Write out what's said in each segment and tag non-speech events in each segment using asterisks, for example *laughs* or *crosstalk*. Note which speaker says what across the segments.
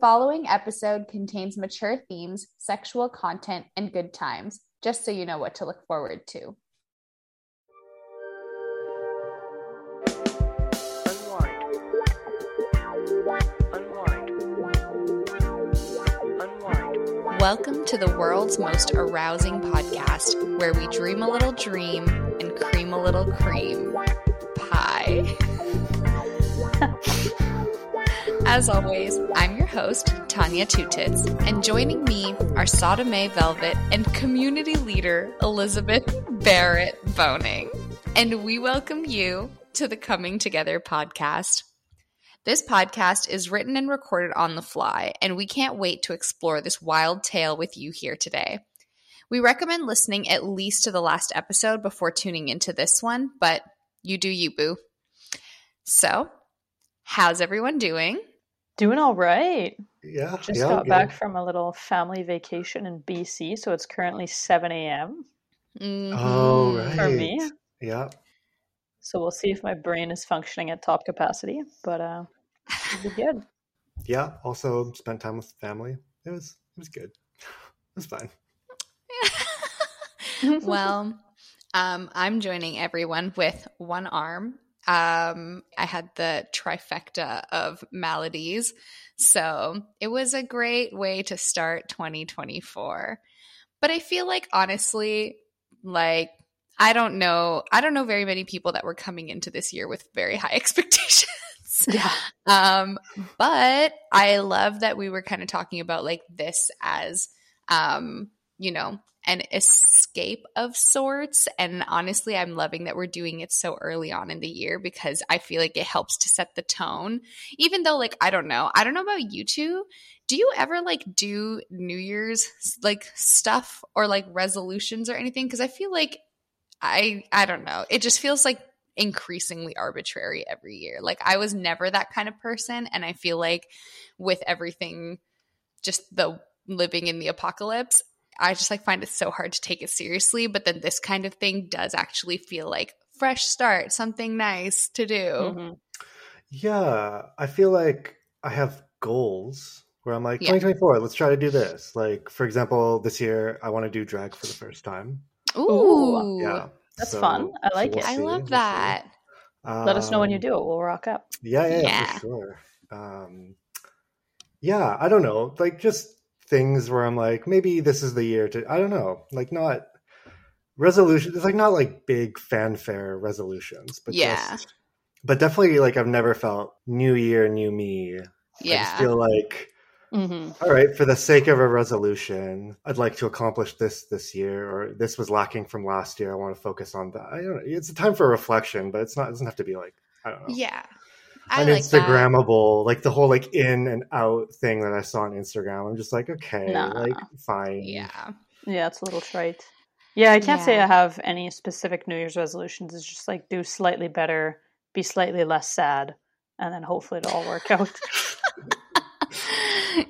Speaker 1: following episode contains mature themes, sexual content, and good times, just so you know what to look forward to. Welcome to the world's most arousing podcast, where we dream a little dream and cream a little cream pie. *laughs* As always, I'm your host, Tanya Tutits, and joining me are Sodomay Velvet and community leader Elizabeth Barrett Boning. And we welcome you to the Coming Together podcast. This podcast is written and recorded on the fly, and we can't wait to explore this wild tale with you here today. We recommend listening at least to the last episode before tuning into this one, but you do you, boo. So, how's everyone doing?
Speaker 2: Doing all right.
Speaker 3: Yeah.
Speaker 2: Just
Speaker 3: yeah,
Speaker 2: got
Speaker 3: good.
Speaker 2: back from a little family vacation in BC, so it's currently 7 a.m.
Speaker 3: Oh,
Speaker 1: Mhm.
Speaker 3: right.
Speaker 2: for me.
Speaker 3: Yeah.
Speaker 2: So we'll see if my brain is functioning at top capacity, but uh, it'll be good. *laughs*
Speaker 3: Yeah. Also spent time with family. It was it was good. *laughs* It was fine. *laughs*
Speaker 1: well, um, I'm joining everyone with one arm. Um, I had the trifecta of maladies. So it was a great way to start 2024. But I feel like, honestly, like, I don't know. I don't know very many people that were coming into this year with very high *laughs* expectations.
Speaker 2: yeah.
Speaker 1: Um, but I love that we were kind of talking about like this as, um, you know, an escape of sorts. And honestly, I'm loving that we're doing it so early on in the year because I feel like it helps to set the tone. Even though, like, I don't know, I don't know about you two. Do you ever like do New Year's like stuff or like resolutions or anything? Because I feel like I I don't know. It just feels like increasingly arbitrary every year. Like I was never that kind of person and I feel like with everything just the living in the apocalypse, I just like find it so hard to take it seriously, but then this kind of thing does actually feel like fresh start, something nice to do.
Speaker 2: Mhm.
Speaker 3: Yeah. I feel like I have goals where I'm like,
Speaker 1: Yeah.
Speaker 3: 2024, let's try to do this. Like, for example, this year I want to do drag for the first time.
Speaker 1: Ooh.
Speaker 3: Yeah.
Speaker 2: That's fun. I like it.
Speaker 1: I
Speaker 3: see,
Speaker 1: love
Speaker 3: we'll see.
Speaker 1: that.
Speaker 2: Let us know when you
Speaker 3: Um,
Speaker 2: do it. We'll rock up.
Speaker 3: Yeah, yeah,
Speaker 1: Yeah.
Speaker 3: for sure. Um, yeah, I don't know, like just things where I'm like, maybe this is the year to. I don't know, like not resolution. It's like not like big fanfare resolutions, but
Speaker 1: Yeah.
Speaker 3: just, but definitely like I've never felt new year, new me. Yeah, I just feel like
Speaker 2: hmm
Speaker 3: all right, for the sake of a resolution, I'd like to accomplish this this year, or this was lacking from last year. I want to focus on that. I don't know. It's a time for reflection, but it's not. It doesn't have to be like I don't know
Speaker 1: Yeah. I
Speaker 3: an
Speaker 1: like.
Speaker 3: Instagrammable, like the whole like in and out thing that I saw on Instagram. I'm just like, okay,
Speaker 2: Nah.
Speaker 3: like fine.
Speaker 1: Yeah.
Speaker 2: Yeah, it's a little trite. Yeah, I can't say I have any specific New Year's resolutions. It's just like do slightly better, be slightly less sad, and then hopefully it'll all work out. *laughs*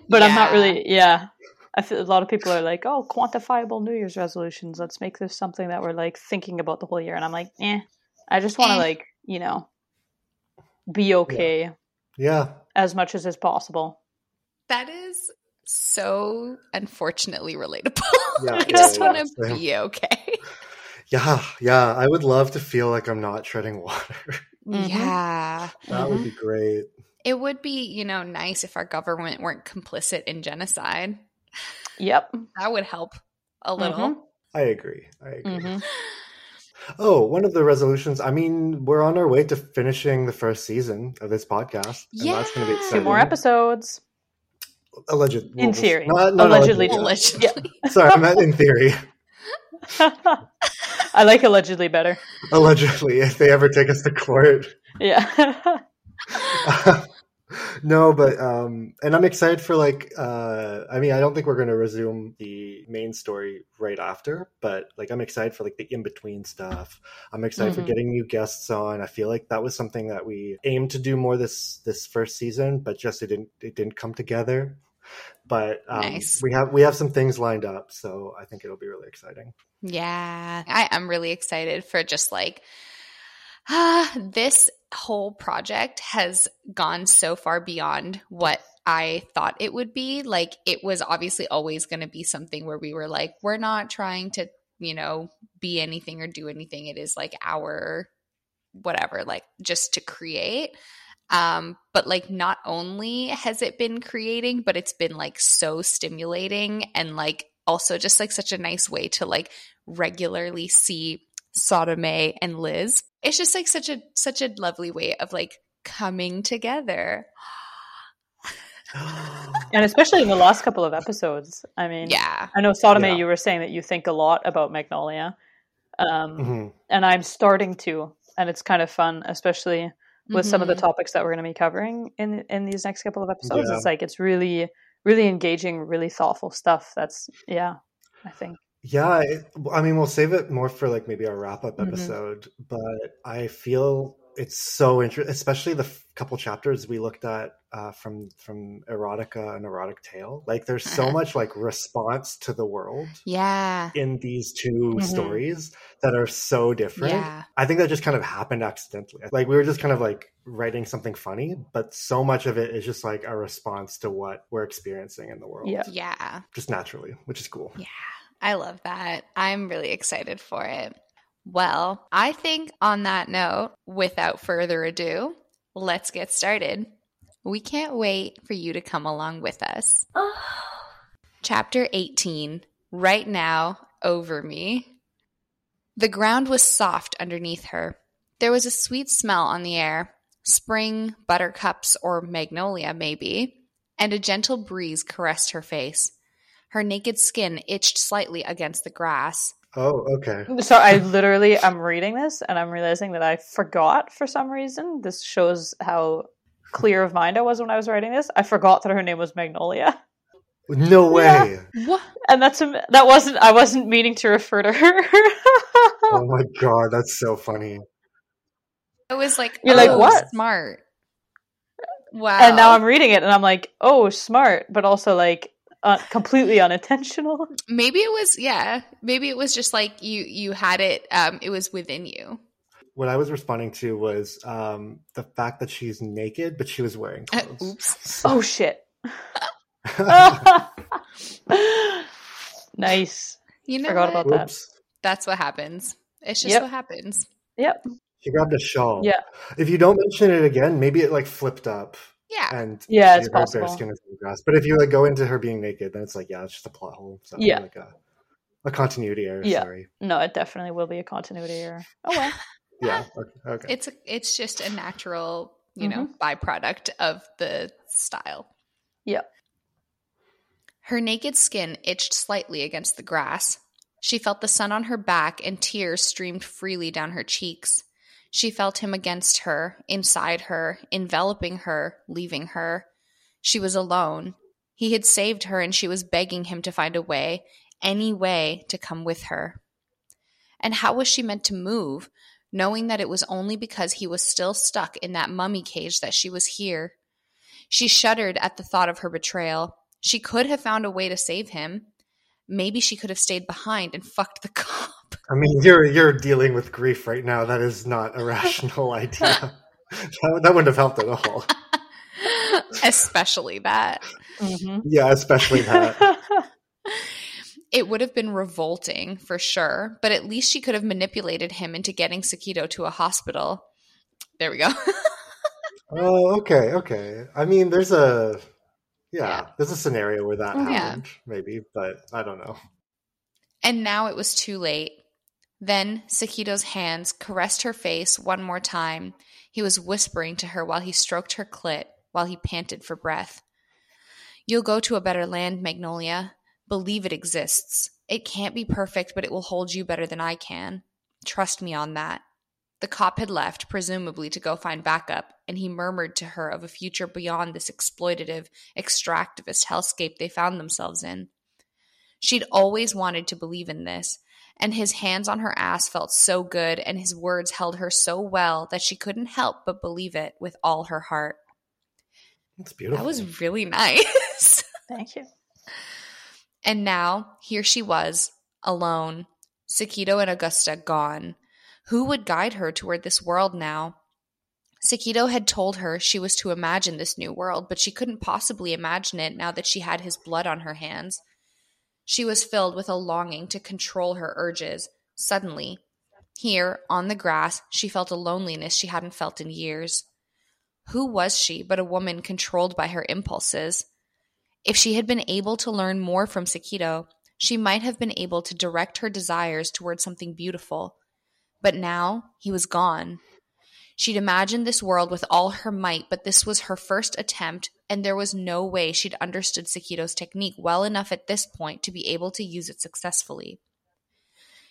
Speaker 2: but I'm not really. Yeah, I feel a lot of people are like, "Oh, quantifiable New Year's resolutions. Let's make this something that we're like thinking about the whole year." And I'm like, "Eh, I just want to
Speaker 1: Eh.
Speaker 2: like you know be okay
Speaker 3: Yeah.
Speaker 2: as much as is possible."
Speaker 1: That is so unfortunately relatable. *laughs*
Speaker 3: Yeah,
Speaker 1: I just
Speaker 3: yeah,
Speaker 1: want to
Speaker 3: same.
Speaker 1: be okay.
Speaker 3: Yeah, yeah. I would love to feel like I'm not treading water. *laughs*
Speaker 2: Mhm.
Speaker 1: Yeah.
Speaker 3: that would be great.
Speaker 1: It would be, you know, nice if our government weren't complicit in genocide.
Speaker 2: Yep.
Speaker 1: That would help a little.
Speaker 2: Mhm.
Speaker 3: I agree. I agree.
Speaker 2: Mhm. *laughs*
Speaker 3: Oh, one of the resolutions. I mean, we're on our way to finishing the first season of this podcast. and that's going to be
Speaker 1: Yeah.
Speaker 2: Two more episodes.
Speaker 3: Alleged.
Speaker 2: In
Speaker 3: well,
Speaker 2: theory.
Speaker 3: Not, not
Speaker 2: Allegedly.
Speaker 3: allegedly.
Speaker 1: Allegedly. *laughs*
Speaker 3: Sorry, I meant in theory. *laughs*
Speaker 2: I like allegedly better.
Speaker 3: Allegedly, if they ever take us to court.
Speaker 2: Yeah. *laughs*
Speaker 3: no, but um, and I'm excited for like uh, I mean, I don't think we're going to resume the main story right after, but like I'm excited for like the in between stuff. I'm excited for
Speaker 2: Mhm.
Speaker 3: getting new guests on. I feel like that was something that we aimed to do more this this first season, but just it didn't it didn't come together. But um,
Speaker 1: Nice.
Speaker 3: we have we have some things lined up, so I think it'll be really exciting.
Speaker 1: Yeah. I am really excited for just like Ah, *sighs* this whole project has gone so far beyond what I thought it would be. Like, it was obviously always going to be something where we were like, we're not trying to, you know, be anything or do anything. It is like our whatever, like just to create. Um, but like not only has it been creating, but it's been like so stimulating and like also just like such a nice way to like regularly see Sodome and Liz. It's just like such a such a lovely way of like coming together. *gasps*
Speaker 2: and especially in the last couple of episodes. I mean,
Speaker 1: yeah,
Speaker 2: I know Sodome,
Speaker 3: Yeah.
Speaker 2: you were saying that you think a lot about Magnolia, um,
Speaker 3: hmm
Speaker 2: and I'm starting to, and it's kind of fun, especially with some of the
Speaker 1: Mhm.
Speaker 2: topics that we're going to be covering in in these next couple of episodes.
Speaker 3: Yeah.
Speaker 2: It's like it's really, really engaging, really thoughtful stuff. That's yeah, I think.
Speaker 3: Yeah, it, I mean, we'll save it more for like maybe our wrap up
Speaker 2: Mhm.
Speaker 3: episode, but I feel it's so interesting, especially the f- couple chapters we looked at uh, from from erotica and erotic tale. Like, there's so
Speaker 1: Uh-huh. *laughs*
Speaker 3: much like response to the world
Speaker 1: Yeah.
Speaker 3: in these 2
Speaker 2: Mhm.
Speaker 3: stories that are so different.
Speaker 1: Yeah.
Speaker 3: I think that just kind of happened accidentally. Like we were just kind of like writing something funny, but so much of it is just like a response to what we're experiencing in the world.
Speaker 2: Yeah.
Speaker 1: Yeah.
Speaker 3: Just naturally, which is cool.
Speaker 1: Yeah, I love that. I'm really excited for it. Well, I think on that note, without further ado, let's get started. We can't wait for you to come along with us. *sighs* Chapter 18 Right Now, Over Me. The ground was soft underneath her. There was a sweet smell on the air spring, buttercups, or magnolia, maybe, and a gentle breeze caressed her face. Her naked skin itched slightly against the grass.
Speaker 3: Oh, okay.
Speaker 2: So I literally I'm reading this and I'm realizing that I forgot for some reason. This shows how clear of mind I was when I was writing this. I forgot that her name was Magnolia,
Speaker 3: No
Speaker 2: Yeah.
Speaker 3: way.
Speaker 1: What?
Speaker 2: and that's a, that wasn't I wasn't meaning to refer to her.
Speaker 3: Oh my god, that's so funny.
Speaker 1: It was like,
Speaker 2: You're like,
Speaker 1: oh,
Speaker 2: what?
Speaker 1: Smart. Wow.
Speaker 2: and now I'm reading it and I'm like, oh, smart, but also like uh, completely unintentional.
Speaker 1: maybe it was yeah. Maybe it was just like you you had it. Um, it was within you.
Speaker 3: What I was responding to was um, the fact that she's naked, but she was wearing
Speaker 1: Uh,
Speaker 3: clothes.
Speaker 1: oops. *laughs*
Speaker 2: Oh shit. *laughs* nice.
Speaker 1: You know,
Speaker 2: Forgot
Speaker 1: what?
Speaker 2: about that.
Speaker 1: That's what happens. It's just
Speaker 2: Yep.
Speaker 1: what happens.
Speaker 2: Yep.
Speaker 3: She grabbed a shawl.
Speaker 2: Yeah.
Speaker 3: If you don't mention it again, maybe it like flipped up
Speaker 1: Yeah.
Speaker 3: and
Speaker 2: Yeah, it's
Speaker 3: her bare
Speaker 2: possible.
Speaker 3: skin is grass. But if you like go into her being naked, then it's like yeah, it's just a plot hole. So
Speaker 2: Yeah.
Speaker 3: like a, a continuity error.
Speaker 2: Yeah.
Speaker 3: Sorry.
Speaker 2: No, it definitely will be a continuity error. Oh well. *laughs*
Speaker 3: Yeah. Okay. okay.
Speaker 1: It's a, it's just a natural, you know,
Speaker 2: Mm-hmm.
Speaker 1: byproduct of the style.
Speaker 2: Yep.
Speaker 1: Her naked skin itched slightly against the grass. She felt the sun on her back and tears streamed freely down her cheeks. She felt him against her, inside her, enveloping her, leaving her. She was alone. He had saved her and she was begging him to find a way, any way, to come with her. And how was she meant to move, knowing that it was only because he was still stuck in that mummy cage that she was here? She shuddered at the thought of her betrayal. She could have found a way to save him. Maybe she could have stayed behind and fucked the. *laughs*
Speaker 3: I mean, you're you're dealing with grief right now. That is not a rational *laughs* idea. *laughs* that, that wouldn't have helped at all. *laughs*
Speaker 1: Especially that.
Speaker 2: Mhm.
Speaker 3: Yeah, especially that.
Speaker 1: It would have been revolting for sure, but at least she could have manipulated him into getting Sakito to a hospital. There we go.
Speaker 3: Oh, okay, okay. I mean, there's a yeah,
Speaker 1: Yeah.
Speaker 3: there's a scenario where that.
Speaker 1: Yeah.
Speaker 3: happened, maybe, but I don't know.
Speaker 1: And now it was too late. Then Sakito's hands caressed her face one more time. He was whispering to her while he stroked her clit, while he panted for breath. You'll go to a better land, Magnolia. Believe it exists. It can't be perfect, but it will hold you better than I can. Trust me on that. The cop had left, presumably to go find backup, and he murmured to her of a future beyond this exploitative, extractivist hellscape they found themselves in. She'd always wanted to believe in this, and his hands on her ass felt so good, and his words held her so well that she couldn't help but believe it with all her heart.
Speaker 3: It's beautiful.
Speaker 1: That was really *laughs* nice.
Speaker 2: Thank you.
Speaker 1: and now, here she was, alone, Sakito and Augusta gone. Who would guide her toward this world now? Sakito had told her she was to imagine this new world, but she couldn't possibly imagine it now that she had his blood on her hands. She was filled with a longing to control her urges. Suddenly, here, on the grass, she felt a loneliness she hadn't felt in years. Who was she but a woman controlled by her impulses? If she had been able to learn more from Sakito, she might have been able to direct her desires toward something beautiful. But now he was gone. She'd imagined this world with all her might, but this was her first attempt, and there was no way she'd understood Sakito's technique well enough at this point to be able to use it successfully.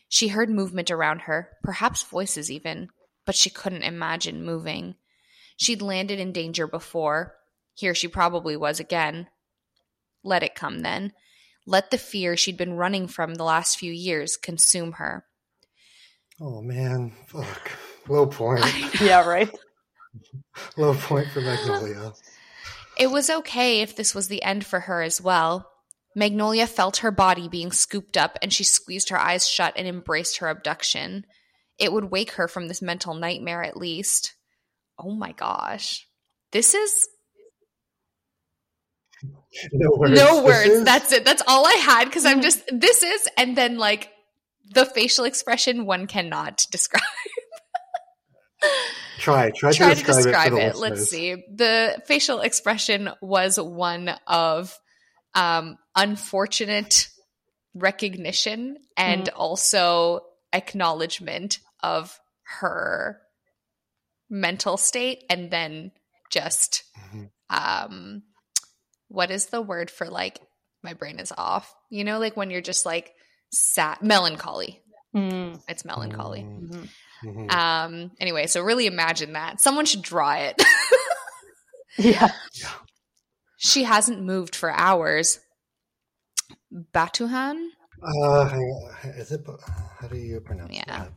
Speaker 1: She heard movement around her, perhaps voices even, but she couldn't imagine moving. She'd landed in danger before. Here she probably was again. Let it come then. Let the fear she'd been running from the last few years consume her.
Speaker 3: Oh man, fuck. Low point. *laughs*
Speaker 2: Yeah, right. *laughs*
Speaker 3: Low point for Magnolia.
Speaker 1: It was okay if this was the end for her as well. Magnolia felt her body being scooped up and she squeezed her eyes shut and embraced her abduction. It would wake her from this mental nightmare at least. Oh my gosh. This is
Speaker 3: No words.
Speaker 1: no words.
Speaker 3: is-
Speaker 1: That's it. That's all I had because I'm mm. just, this is, and then like the facial expression one cannot *laughs* describe.
Speaker 3: Try, try,
Speaker 1: Try
Speaker 3: to
Speaker 1: to
Speaker 3: describe,
Speaker 1: describe
Speaker 3: it.
Speaker 1: It. Let's see. The facial expression was one of um, unfortunate recognition and also acknowledgement of her mental state, and then just
Speaker 3: Mhm.
Speaker 1: um, what is the word for like my brain is off? You know, like when you're just like sad, melancholy.
Speaker 2: Mm.
Speaker 1: It's melancholy.
Speaker 3: Mm,
Speaker 2: Mhm.
Speaker 3: mhm.
Speaker 1: Um. Anyway, so really imagine that. Someone should draw it. *laughs*
Speaker 2: Yeah.
Speaker 1: she hasn't moved for hours. Batuhan?
Speaker 3: Uh, hang on. Is it? How do you pronounce
Speaker 1: Yeah.
Speaker 3: that?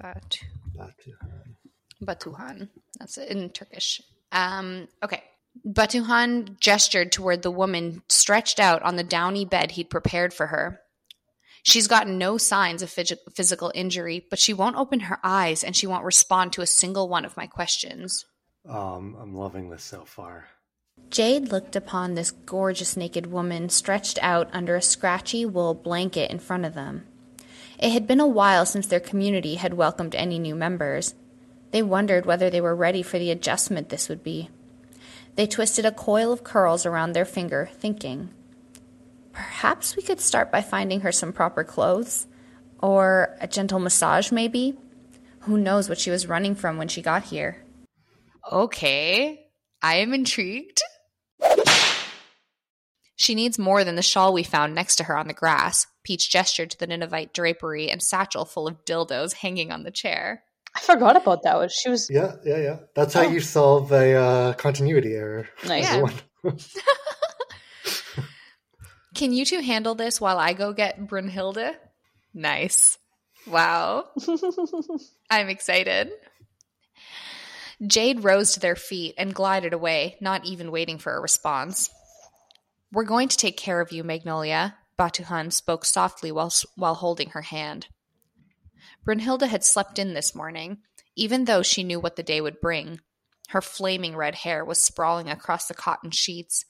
Speaker 1: Batu-
Speaker 3: Batuhan.
Speaker 1: Batuhan. That's it in Turkish. Um. Okay. Batuhan gestured toward the woman stretched out on the downy bed he'd prepared for her. She's got no signs of phys- physical injury, but she won't open her eyes and she won't respond to a single one of my questions.
Speaker 3: Um, I'm loving this so far.
Speaker 1: Jade looked upon this gorgeous naked woman stretched out under a scratchy wool blanket in front of them. It had been a while since their community had welcomed any new members. They wondered whether they were ready for the adjustment this would be. They twisted a coil of curls around their finger, thinking, Perhaps we could start by finding her some proper clothes? Or a gentle massage, maybe? Who knows what she was running from when she got here? Okay, I am intrigued. She needs more than the shawl we found next to her on the grass. Peach gestured to the Ninevite drapery and satchel full of dildos hanging on the chair.
Speaker 2: I forgot about that one. She was
Speaker 3: Yeah, yeah, yeah. That's how
Speaker 2: Oh.
Speaker 3: you solve a uh, continuity error.
Speaker 2: nice. *laughs*
Speaker 1: Yeah. *laughs* Can you two handle this while I go get Brunhilde? Nice. Wow. *laughs* I'm excited. Jade rose to their feet and glided away, not even waiting for a response. We're going to take care of you, Magnolia, Batuhan spoke softly while, while holding her hand. Brunhilde had slept in this morning, even though she knew what the day would bring. Her flaming red hair was sprawling across the cotton sheets.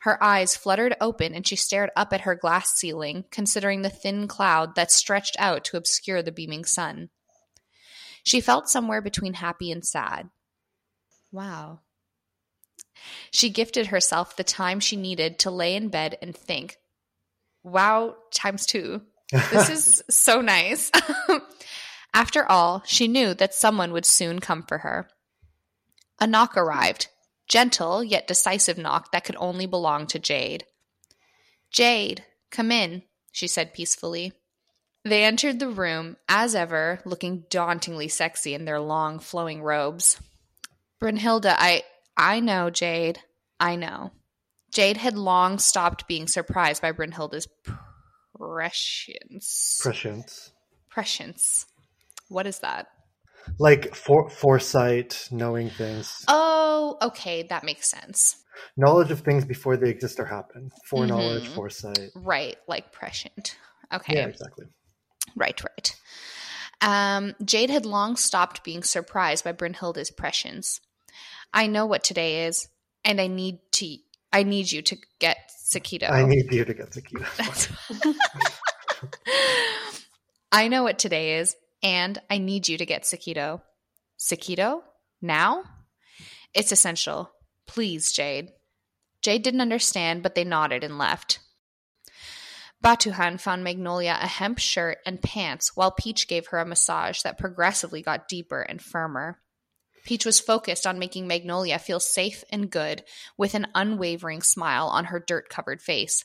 Speaker 1: Her eyes fluttered open and she stared up at her glass ceiling, considering the thin cloud that stretched out to obscure the beaming sun. She felt somewhere between happy and sad. Wow. She gifted herself the time she needed to lay in bed and think. Wow, times two. This is *laughs* so nice. *laughs* After all, she knew that someone would soon come for her. A knock arrived, gentle yet decisive knock that could only belong to Jade. Jade, come in, she said peacefully. They entered the room, as ever, looking dauntingly sexy in their long, flowing robes. Brunhilde, I I know, Jade. I know. Jade had long stopped being surprised by Brunhilde's prescience.
Speaker 3: Prescience.
Speaker 1: prescience. What is that?
Speaker 3: Like for, foresight, knowing things,
Speaker 1: Oh, okay, that makes sense.
Speaker 3: knowledge of things before they exist or happen. Foreknowledge,
Speaker 1: Mhm.
Speaker 3: foresight.
Speaker 1: Right, like prescient. Okay.
Speaker 3: Yeah, exactly.
Speaker 1: Right, right. Um, Jade had long stopped being surprised by Brunhilde's prescience. I know what today is, and I need to. I need you to get Sakito.
Speaker 3: I need you to get Sakito. *laughs*
Speaker 1: I know what today is, and I need you to get Sakito. Sakito? Now? It's essential. Please, Jade. Jade didn't understand, but they nodded and left. Batuhan found Magnolia a hemp shirt and pants while Peach gave her a massage that progressively got deeper and firmer. Peach was focused on making Magnolia feel safe and good with an unwavering smile on her dirt covered face.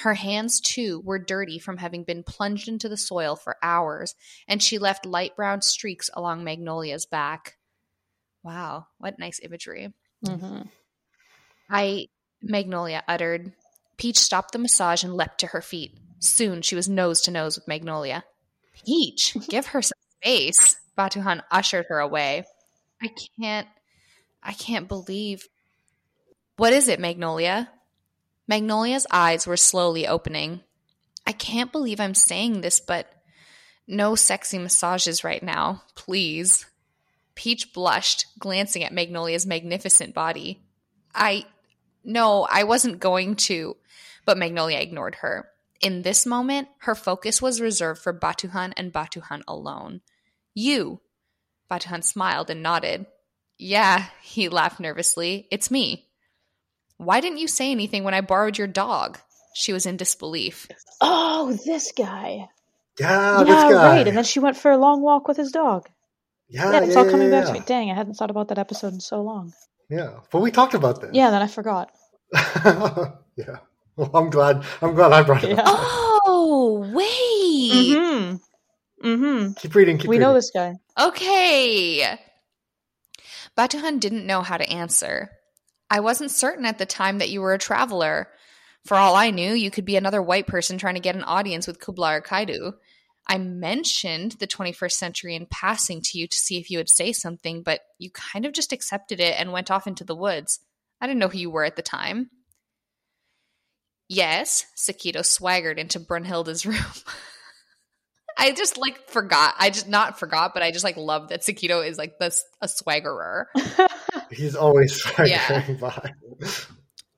Speaker 1: Her hands, too, were dirty from having been plunged into the soil for hours, and she left light brown streaks along Magnolia's back. Wow, what nice imagery.
Speaker 2: Mm-hmm.
Speaker 1: I, Magnolia uttered. Peach stopped the massage and leapt to her feet. Soon she was nose to nose with Magnolia. Peach, *laughs* give her some space. Batuhan ushered her away. I can't, I can't believe. What is it, Magnolia? Magnolia's eyes were slowly opening. I can't believe I'm saying this, but no sexy massages right now, please. Peach blushed, glancing at Magnolia's magnificent body. I, no, I wasn't going to, but Magnolia ignored her. In this moment, her focus was reserved for Batuhan and Batuhan alone. You. Batuhan smiled and nodded. Yeah, he laughed nervously. It's me. Why didn't you say anything when I borrowed your dog? She was in disbelief.
Speaker 2: Oh, this guy.
Speaker 3: Yeah,
Speaker 2: yeah,
Speaker 3: this guy.
Speaker 2: right. And then she went for a long walk with his dog.
Speaker 3: yeah,
Speaker 2: Yeah, it's all coming
Speaker 3: yeah,
Speaker 2: back to me. Dang, I hadn't thought about that episode in so long.
Speaker 3: Yeah, but we talked about this.
Speaker 2: Yeah, then I forgot. *laughs*
Speaker 3: yeah. Well, I'm glad. I'm glad I brought it
Speaker 2: Yeah.
Speaker 3: up.
Speaker 1: Oh, wait.
Speaker 2: Mm-hmm. Mm-hmm.
Speaker 3: Keep reading. Keep
Speaker 2: We
Speaker 3: reading.
Speaker 2: know this guy.
Speaker 1: Okay. Batuhan didn't know how to answer. I wasn't certain at the time that you were a traveler. For all I knew, you could be another white person trying to get an audience with Kublai or Kaidu. I mentioned the 21st century in passing to you to see if you would say something, but you kind of just accepted it and went off into the woods. I didn't know who you were at the time. Yes, Sakito swaggered into Brunhilde's *laughs* room. I just like forgot. I just not forgot, but I just like love that Sakito is like this a swaggerer. *laughs*
Speaker 3: He's always *laughs*
Speaker 1: Yeah.
Speaker 3: swaggering by.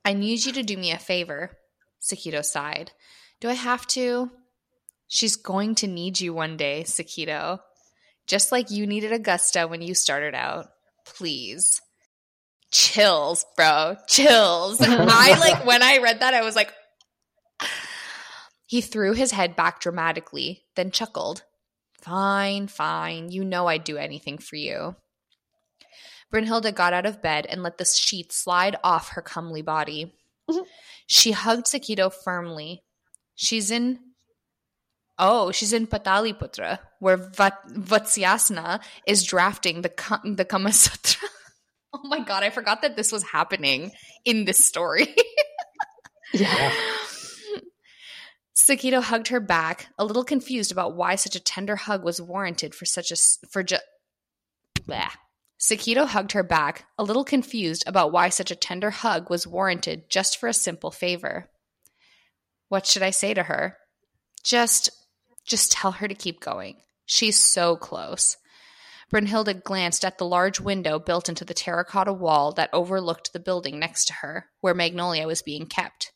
Speaker 1: I need you to do me a favor. Sakito sighed. Do I have to? She's going to need you one day, Sakito. Just like you needed Augusta when you started out. Please. Chills, bro. Chills. I like *laughs* when I read that, I was like, *sighs* he threw his head back dramatically, then chuckled. Fine, fine. You know I'd do anything for you. Brunhilde got out of bed and let the sheet slide off her comely body.
Speaker 2: Mhm.
Speaker 1: She hugged Sakito firmly. She's in Oh, she's in Pataliputra, where Vat- Vatsyasana is drafting the Ka- the Kama Sutra. *laughs* oh my god, I forgot that this was happening in this story. *laughs*
Speaker 2: Yeah.
Speaker 1: Sakito hugged her back, a little confused about why such a tender hug was warranted for such a for just. Sakito hugged her back, a little confused about why such a tender hug was warranted just for a simple favor. What should I say to her? Just just tell her to keep going. She's so close. Brunhilde glanced at the large window built into the terracotta wall that overlooked the building next to her, where Magnolia was being kept.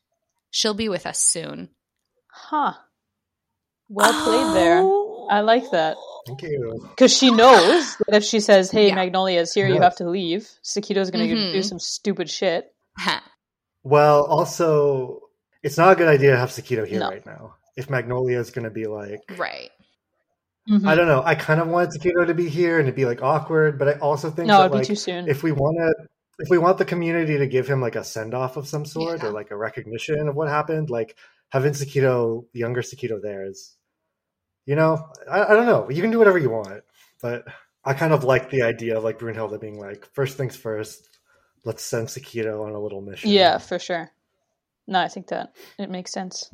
Speaker 1: She'll be with us soon.
Speaker 2: Huh. Well played there.
Speaker 1: Oh,
Speaker 2: I like that.
Speaker 3: Thank you.
Speaker 2: Because she knows that if she says, hey,
Speaker 1: Yeah.
Speaker 2: Magnolia's here, you have to leave, Sakito's going to
Speaker 1: Mhm.
Speaker 2: do some stupid shit. *laughs*
Speaker 3: Well, also, it's not a good idea to have Sakito here
Speaker 2: No.
Speaker 3: right now. If Magnolia is going to be like,
Speaker 1: right.
Speaker 2: Mm-hmm.
Speaker 3: I don't know. I kind of wanted Sakito to be here and it'd be like awkward, but I also think
Speaker 2: No,
Speaker 3: that
Speaker 2: it'd be too soon.
Speaker 3: if we want to, if we want the community to give him like a send off of some sort
Speaker 1: Yeah.
Speaker 3: or like a recognition of what happened, like having Sakito, younger Sakito, there is, you know, I, I don't know. You can do whatever you want, but I kind of like the idea of like Brunhilde being like, first things first, let's send Sakito on a little mission.
Speaker 2: Yeah, for sure. No, I think that it makes sense.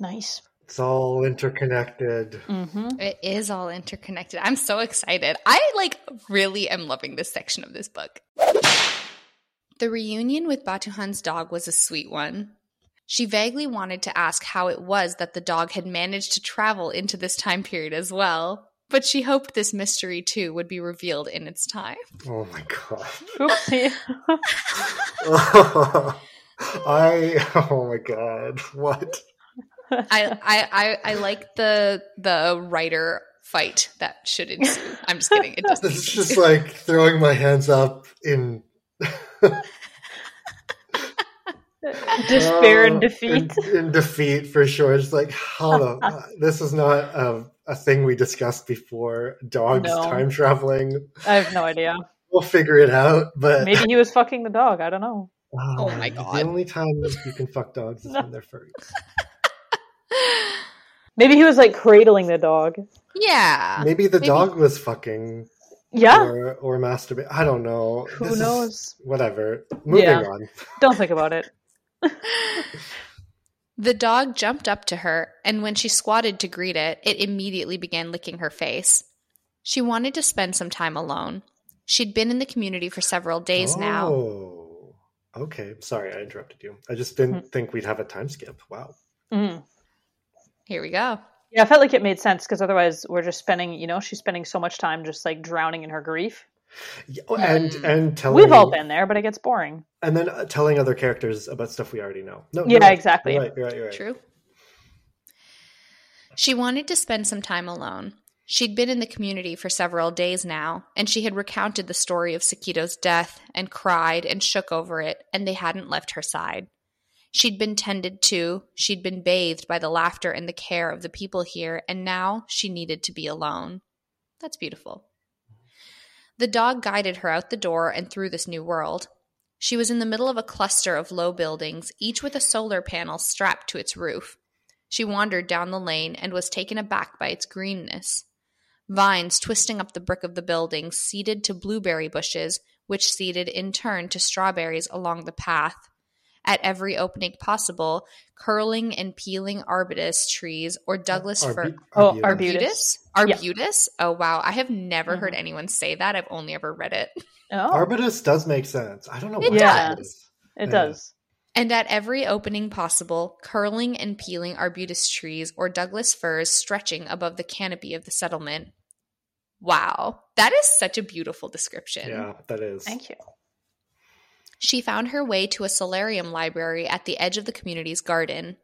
Speaker 2: Nice.
Speaker 3: it's all interconnected.
Speaker 2: Mm-hmm.
Speaker 1: It is all interconnected. I'm so excited. I like really am loving this section of this book. The reunion with Batuhan's dog was a sweet one. She vaguely wanted to ask how it was that the dog had managed to travel into this time period as well. but she hoped this mystery too would be revealed in its time.
Speaker 3: Oh my god.
Speaker 2: Oopsie. *laughs*
Speaker 3: I oh my god. What?
Speaker 1: I, I, I, I like the the writer fight that should ensue. I'm just kidding. It *laughs* doesn't.
Speaker 3: It's just like throwing my hands up in *laughs*
Speaker 2: Despair
Speaker 3: Oh,
Speaker 2: and defeat.
Speaker 3: In, in defeat for sure. It's like how the *laughs* uh, this is not a, a thing we discussed before. Dogs
Speaker 2: No.
Speaker 3: time traveling.
Speaker 2: I have no idea.
Speaker 3: We'll figure it out. But
Speaker 2: Maybe he was fucking the dog. I don't know.
Speaker 1: Oh, oh my God.
Speaker 3: The only time you can fuck dogs is *laughs* when they're furries.
Speaker 2: Maybe he was like cradling the dog.
Speaker 1: yeah.
Speaker 3: Maybe the
Speaker 1: maybe-
Speaker 3: dog was fucking
Speaker 2: Yeah.
Speaker 3: or or masturbate. I don't know.
Speaker 2: Who
Speaker 3: This is-
Speaker 2: knows?
Speaker 3: whatever. Moving
Speaker 2: Yeah.
Speaker 3: on.
Speaker 2: Don't think about it.
Speaker 1: The dog jumped up to her, and when she squatted to greet it, it immediately began licking her face. She wanted to spend some time alone. She'd been in the community for several days now.
Speaker 3: Oh, okay. Sorry, I interrupted you. I just didn't
Speaker 2: Mm.
Speaker 3: think we'd have a time skip. Wow.
Speaker 2: Mm.
Speaker 1: Here we go.
Speaker 2: Yeah, I felt like it made sense because otherwise we're just spending, you know, she's spending so much time just like drowning in her grief.
Speaker 3: Yeah, and
Speaker 1: Hmm.
Speaker 3: and telling
Speaker 2: We've all been there, but it gets boring.
Speaker 3: and then uh, telling other characters about stuff we already know. No,
Speaker 2: Yeah,
Speaker 3: you're right.
Speaker 2: exactly.
Speaker 3: You're right. You're right. You're right.
Speaker 1: True. She wanted to spend some time alone. She'd been in the community for several days now, and she had recounted the story of Sakito's death and cried and shook over it, and they hadn't left her side. She'd been tended to, she'd been bathed by the laughter and the care of the people here, and now she needed to be alone. That's beautiful. The dog guided her out the door and through this new world. She was in the middle of a cluster of low buildings, each with a solar panel strapped to its roof. She wandered down the lane and was taken aback by its greenness. Vines twisting up the brick of the buildings seeded to blueberry bushes, which seeded in turn to strawberries along the path. At every opening possible, curling and peeling arbutus trees or Douglas fir.
Speaker 2: Oh,
Speaker 3: arbutus.
Speaker 2: arbutus.
Speaker 1: Arbutus?
Speaker 2: Yeah.
Speaker 1: Oh, wow. I have never heard
Speaker 2: Mhm.
Speaker 1: anyone say that. I've only ever read it.
Speaker 2: Oh,
Speaker 3: Arbutus does make sense. I don't know
Speaker 1: It
Speaker 3: why
Speaker 2: does.
Speaker 3: it is.
Speaker 2: it
Speaker 3: Yeah.
Speaker 2: does.
Speaker 1: And at every opening possible, curling and peeling arbutus trees or Douglas firs stretching above the canopy of the settlement. Wow, that is such a beautiful description.
Speaker 3: Yeah, that is.
Speaker 2: Thank you.
Speaker 1: She found her way to a solarium library at the edge of the community's garden.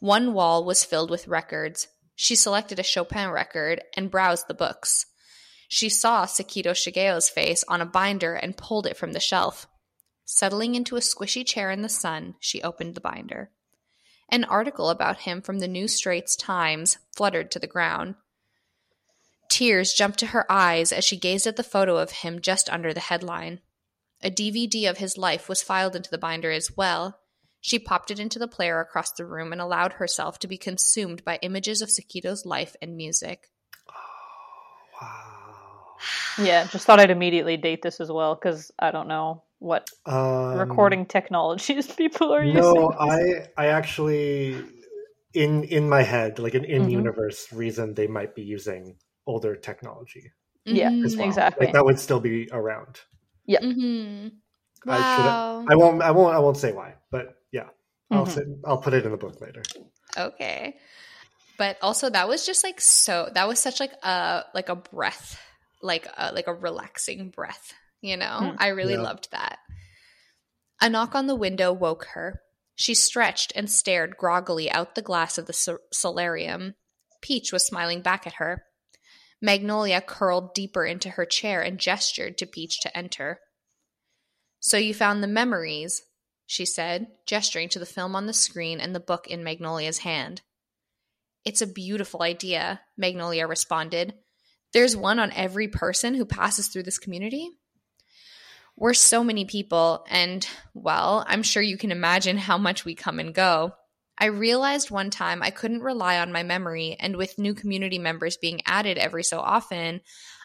Speaker 1: One wall was filled with records. She selected a Chopin record and browsed the books. She saw Sakito Shigeo's face on a binder and pulled it from the shelf. Settling into a squishy chair in the sun, she opened the binder. An article about him from the New Straits Times fluttered to the ground. Tears jumped to her eyes as she gazed at the photo of him just under the headline. A DVD of his life was filed into the binder as well. She popped it into the player across the room and allowed herself to be consumed by images of Sakito's life and music.
Speaker 3: Oh, wow.
Speaker 2: Yeah, just thought I'd immediately date this as well because I don't know what
Speaker 3: Um,
Speaker 2: recording technologies *laughs* people are using.
Speaker 3: No, I I actually in in my head, like an
Speaker 2: Mm-hmm.
Speaker 3: in universe reason they might be using older technology
Speaker 2: Yeah,
Speaker 1: Mhm.
Speaker 3: well.
Speaker 2: Exactly.
Speaker 3: Like that would still be around.
Speaker 1: Mhm.
Speaker 3: I should-
Speaker 1: Wow.
Speaker 3: I won't I won't I won't say why, but yeah. I'll
Speaker 2: Mhm.
Speaker 3: say, I'll put it in the book later.
Speaker 1: okay. But also that was just like so that was such like a like a breath, like a like a relaxing breath, you know?
Speaker 2: Mm.
Speaker 1: I really
Speaker 3: Yeah.
Speaker 1: loved that. A knock on the window woke her. She stretched and stared groggily out the glass of the sol- solarium. Peach was smiling back at her. Magnolia curled deeper into her chair and gestured to Peach to enter. So you found the memories, she said, gesturing to the film on the screen and the book in Magnolia's hand. It's a beautiful idea, Magnolia responded. There's one on every person who passes through this community. We're so many people, and, well, I'm sure you can imagine how much we come and go. I realized one time I couldn't rely on my memory, and with new community members being added every so often,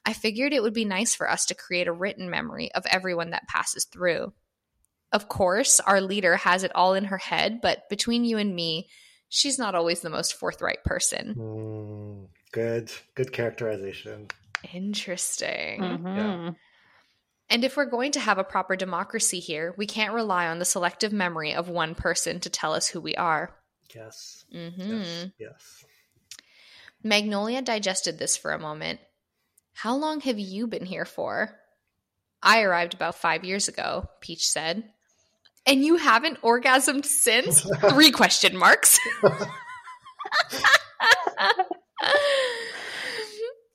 Speaker 1: I figured it would be nice for us to create a written memory of everyone that passes through. Of course, our leader has it all in her head, but between you and me, she's not always the most forthright person.
Speaker 3: Mm, good, good characterization.
Speaker 1: Interesting.
Speaker 2: Mhm.
Speaker 1: And if we're going to have a proper democracy here, we can't rely on the selective memory of one person to tell us who we are.
Speaker 3: Yes,
Speaker 1: hmm
Speaker 3: yes, yes.
Speaker 1: Magnolia digested this for a moment. How long have you been here for? I arrived about five years ago, Peach said. And you haven't orgasmed since? *laughs* Three question marks. *laughs*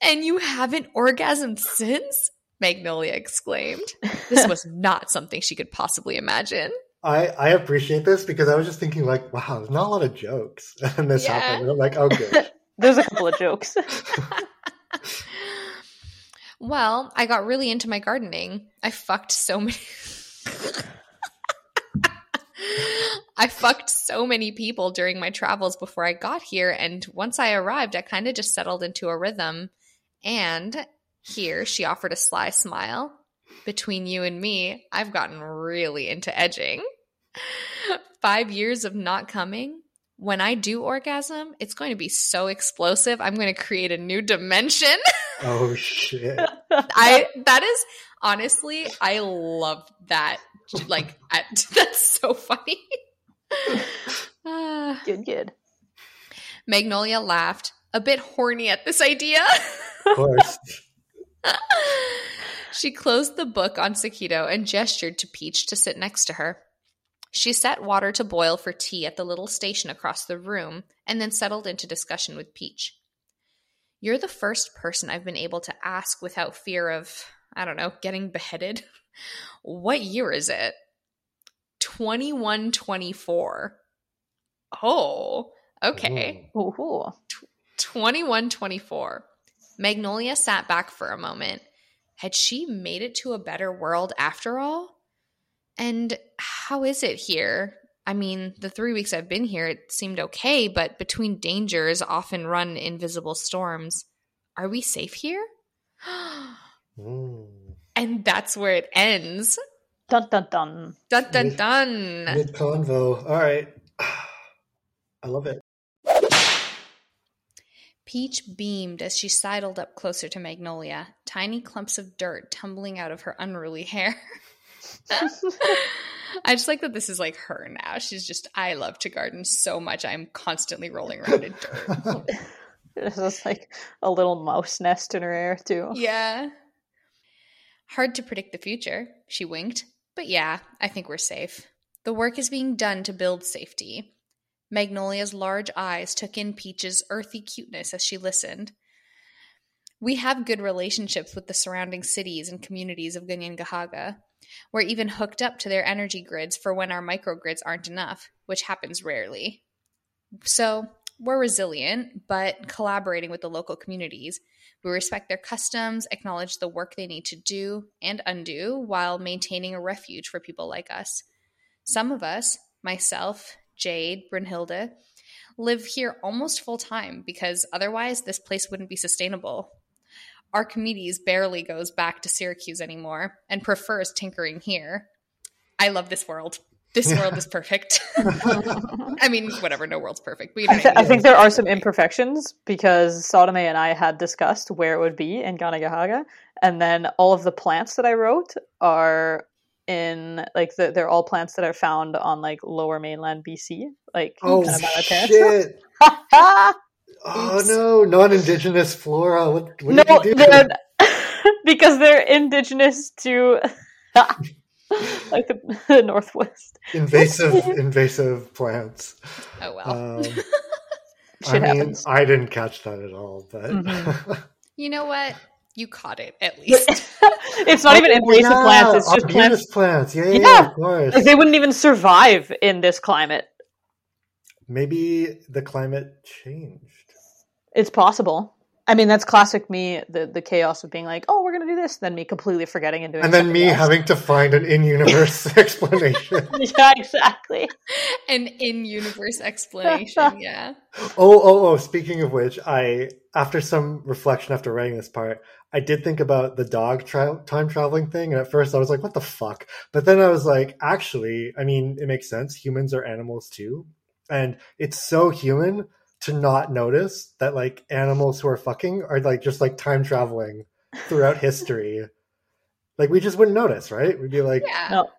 Speaker 1: and you haven't orgasmed since? Magnolia exclaimed. This was not something she could possibly imagine.
Speaker 3: I, I appreciate this because I was just thinking like, wow, there's not a lot of jokes, *laughs* and this
Speaker 1: Yeah.
Speaker 3: happened. And I'm like, oh, good. *laughs*
Speaker 2: There's a couple of jokes. *laughs*
Speaker 1: Well, I got really into my gardening. I fucked so many. I fucked so many people during my travels before I got here. And once I arrived, I kind of just settled into a rhythm. And here she offered a sly smile. Between you and me, I've gotten really into edging. Five years of not coming. When I do orgasm, it's going to be so explosive. I'm going to create a new dimension. *laughs*
Speaker 3: Oh shit! *laughs*
Speaker 1: I that is honestly, I love that. Like I, *laughs* that's so funny. *sighs*
Speaker 2: Good, good.
Speaker 1: Magnolia laughed, a bit horny at this idea.
Speaker 3: Of course. *laughs*
Speaker 1: she closed the book on Sakito and gestured to Peach to sit next to her. She set water to boil for tea at the little station across the room and then settled into discussion with Peach. You're the first person I've been able to ask without fear of, I don't know, getting beheaded. *laughs* What year is it? 2124. Oh, okay.
Speaker 3: Ooh.
Speaker 2: Ooh.
Speaker 1: 2124. Magnolia sat back for a moment. Had she made it to a better world after all? And how is it here? I mean, the three weeks I've been here, it seemed okay, but between dangers often run invisible storms. Are we safe here?
Speaker 3: Mm. *gasps*
Speaker 1: and that's where it ends.
Speaker 2: Dun dun dun.
Speaker 1: Dun dun dun.
Speaker 3: Mid convo. All right. *sighs* I love it.
Speaker 1: Peach beamed as she sidled up closer to Magnolia, tiny clumps of dirt tumbling out of her unruly hair. *laughs* I just like that this is like her now. She's just, I love to garden so much. I'm constantly rolling around in dirt. *laughs*
Speaker 2: This is like a little mouse nest in her hair too.
Speaker 1: yeah. Hard to predict the future, she winked. But yeah, I think we're safe. The work is being done to build safety. Magnolia's large eyes took in Peach's earthy cuteness as she listened. We have good relationships with the surrounding cities and communities of Ganyangahaga. We're even hooked up to their energy grids for when our microgrids aren't enough, which happens rarely. So, we're resilient, but collaborating with the local communities. We respect their customs, acknowledge the work they need to do and undo while maintaining a refuge for people like us. Some of us, myself, Jade, Brunhilde, live here almost full time because otherwise this place wouldn't be sustainable. Archimedes barely goes back to Syracuse anymore and prefers tinkering here. I love this world. This world is perfect. *laughs* I mean, whatever, no world's perfect. But you know
Speaker 2: I,
Speaker 1: what I
Speaker 2: th- I think there are some imperfections because Sodome and I had discussed where it would be in Ganagahaga, and then all of the plants that I wrote are in like the, they're all plants that are found on like lower mainland BC, like
Speaker 3: Oh
Speaker 2: kind of by my parents.
Speaker 3: shit!
Speaker 2: no, *laughs*
Speaker 3: Oh no, non-indigenous flora. What, what did you do?
Speaker 2: they're *laughs* because they're indigenous to *laughs* like the, the northwest.
Speaker 3: Invasive, invasive plants.
Speaker 1: oh well.
Speaker 3: Um,
Speaker 2: Shit
Speaker 3: I mean,
Speaker 2: happens.
Speaker 3: I didn't catch that at all, but
Speaker 2: Mhm.
Speaker 1: you know what? You caught it at *laughs* least.
Speaker 2: it's not even invasive
Speaker 3: Yeah,
Speaker 2: plants; it's just plants.
Speaker 3: plants. Yeah, yeah,
Speaker 2: Yeah.
Speaker 3: yeah, of course.
Speaker 2: Like they wouldn't even survive in this climate.
Speaker 3: Maybe the climate changed.
Speaker 2: It's possible. I mean, that's classic me, the, the chaos of being like, oh, we're going to do this, then me completely forgetting and doing
Speaker 3: And then me
Speaker 2: else.
Speaker 3: having to find an in-universe *laughs* explanation. *laughs*
Speaker 2: yeah, exactly.
Speaker 1: An in-universe explanation. *laughs* Yeah.
Speaker 3: Oh, oh, oh! Speaking of which, I after some reflection after writing this part, I did think about the dog tra- time traveling thing, and at first I was like, "What the fuck?" But then I was like, "Actually, I mean, it makes sense. Humans are animals too, and it's so human to not notice that like animals who are fucking are like just like time traveling throughout history. *laughs* Like we just wouldn't notice, right? We'd be like,
Speaker 1: Yeah.
Speaker 2: No.